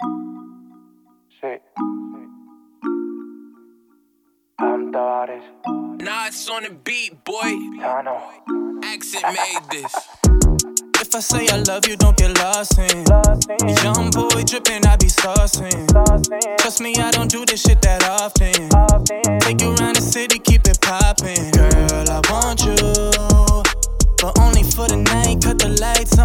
Sí. I'm Tabares. Nah, it's on the beat, boy. Tano. Accent made this. If I say I love you, don't get lost in. Young boy dripping, I be saucing. Trust me, I don't do this shit that often. Take you around the city, keep it poppin'. Girl, I want you. But only for the night, cut the lights,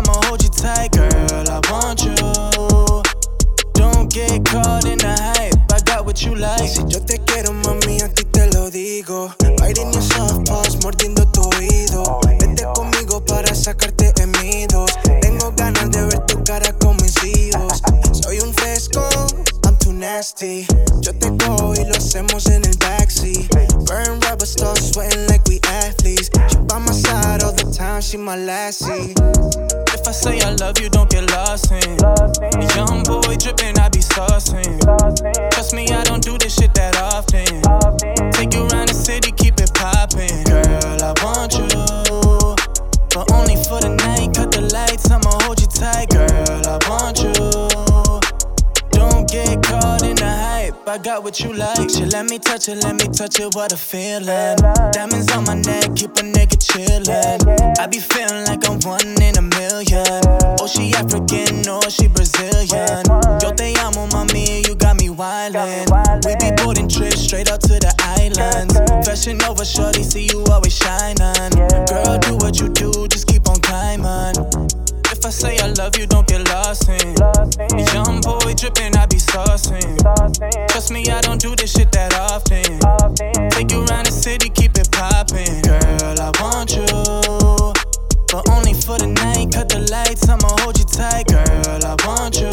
caught in the hype, I got what you like. Si yo te quiero, mami, a ti te lo digo. Biting your soft paws, mordiendo tu oído. Vete conmigo para sacarte gemidos. Tengo ganas de ver tu cara con mis hijos. Soy un fresco, I'm too nasty. Yo te cojo y lo hacemos en el backseat. Burn rubber, start sweating like we athletes. She by my side all the time, she my lassie. If I say I love you, don't get lost in. Want you. Don't get caught in the hype, I got what you like. She let me touch it, let me touch it, what a feeling. Diamonds on my neck, keep a nigga chillin'. I be feeling like I'm one in a million. Oh, she African, or she Brazilian. Yo te amo, mami, you got me wildin'. We be boarding trips straight out to the islands. Fashion over, shorty, see you always shining. Girl, do what you do, just keep on climbing. If I say I love you, don't lost. Young boy dripping, I be saucing. Trust me, I don't do this shit that often. Take you around the city, keep it poppin'. Girl, I want you. But only for the night, cut the lights, I'ma hold you tight. Girl, I want you.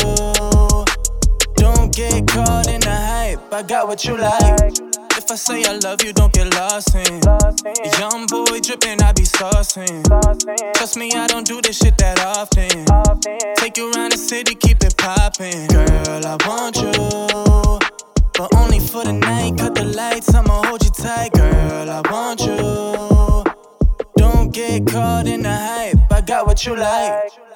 Don't get caught in the hype, I got what you like. If I say I love you, don't get lost in. Young boy dripping, I be saucing. Trust me, I don't do this shit that often. Take you around the city, keep it poppin'. Girl, I want you. But only for the night, cut the lights, I'ma hold you tight. Girl, I want you. Don't get caught in the hype, I got what you like.